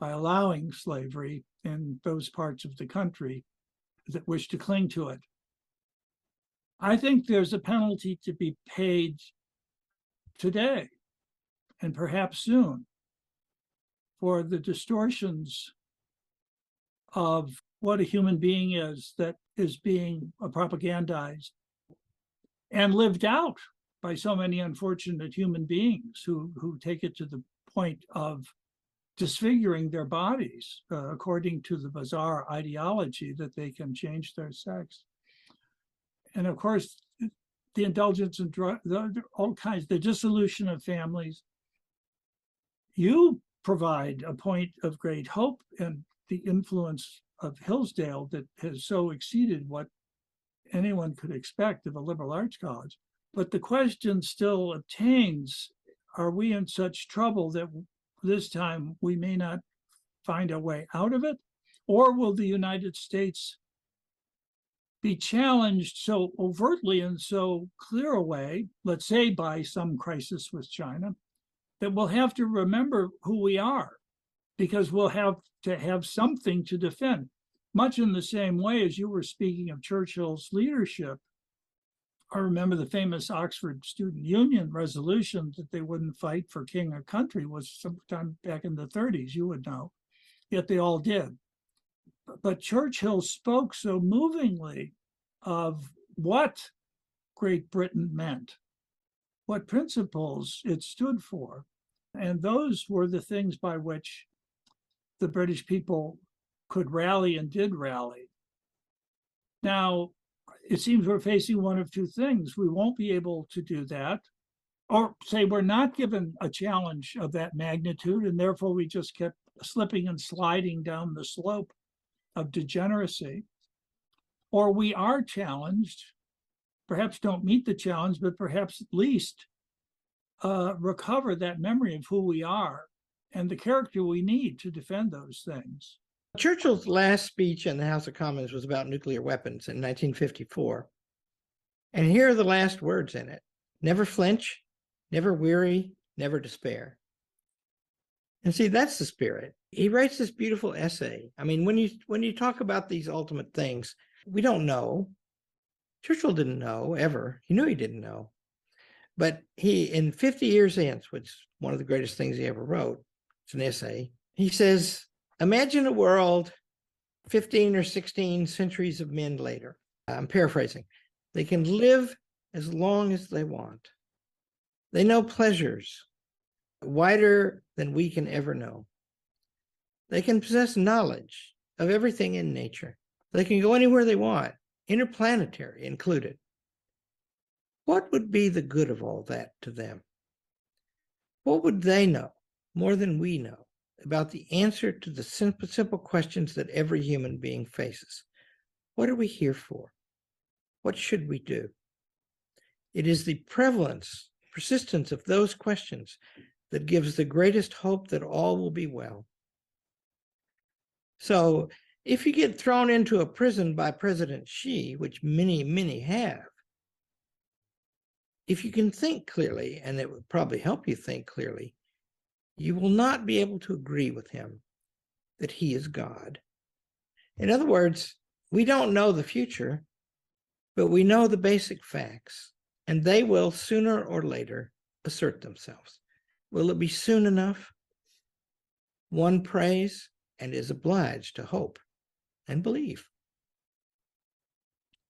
by allowing slavery in those parts of the country that wish to cling to it. I think there's a penalty to be paid today and perhaps soon for the distortions of what a human being is that is being propagandized and lived out by so many unfortunate human beings who who take it to the point of disfiguring their bodies uh, according to the bizarre ideology that they can change their sex. And of course the indulgence in drug the, all kinds the dissolution of families you provide a point of great hope and the influence of hillsdale that has so exceeded what anyone could expect of a liberal arts college. But the question still obtains are we in such trouble that this time we may not find a way out of it? Or will the united states be challenged so overtly and so clear a way, let's say by some crisis with China, that we'll have to remember who we are because we'll have to have something to defend. Much in the same way as you were speaking of Churchill's leadership. I remember the famous Oxford Student Union resolution that they wouldn't fight for king or country was sometime back in the 30s, you would know. Yet they all did but Churchill spoke so movingly of what Great Britain meant, what principles it stood for. And those were the things by which the British people could rally and did rally. Now, it seems we're facing one of two things. We won't be able to do that, or say we're not given a challenge of that magnitude, and therefore we just kept slipping and sliding down the slope of degeneracy, or we are challenged, perhaps don't meet the challenge, but perhaps at least uh, recover that memory of who we are and the character we need to defend those things. Churchill's last speech in the House of Commons was about nuclear weapons in 1954. And here are the last words in it never flinch, never weary, never despair. And see, that's the spirit. He writes this beautiful essay. I mean, when you when you talk about these ultimate things, we don't know. Churchill didn't know ever. He knew he didn't know. But he, in 50 Years Hence, which is one of the greatest things he ever wrote, it's an essay, he says, Imagine a world 15 or 16 centuries of men later. I'm paraphrasing. They can live as long as they want. They know pleasures wider than we can ever know. They can possess knowledge of everything in nature. They can go anywhere they want, interplanetary included. What would be the good of all that to them? What would they know more than we know about the answer to the simple, questions that every human being faces? What are we here for? What should we do? It is the prevalence, persistence of those questions that gives the greatest hope that all will be well. So, if you get thrown into a prison by President Xi, which many, many have, if you can think clearly, and it would probably help you think clearly, you will not be able to agree with him that he is God. In other words, we don't know the future, but we know the basic facts, and they will sooner or later assert themselves. Will it be soon enough? One prays and is obliged to hope and believe.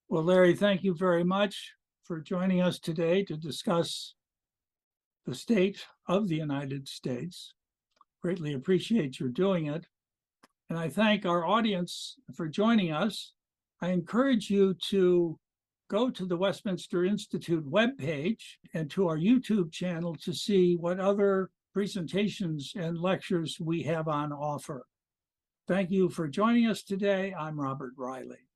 Well, Larry, thank you very much for joining us today to discuss the state of the United States. Greatly appreciate your doing it. And I thank our audience for joining us. I encourage you to go to the Westminster Institute webpage and to our YouTube channel to see what other presentations and lectures we have on offer. Thank you for joining us today. I'm Robert Reilly.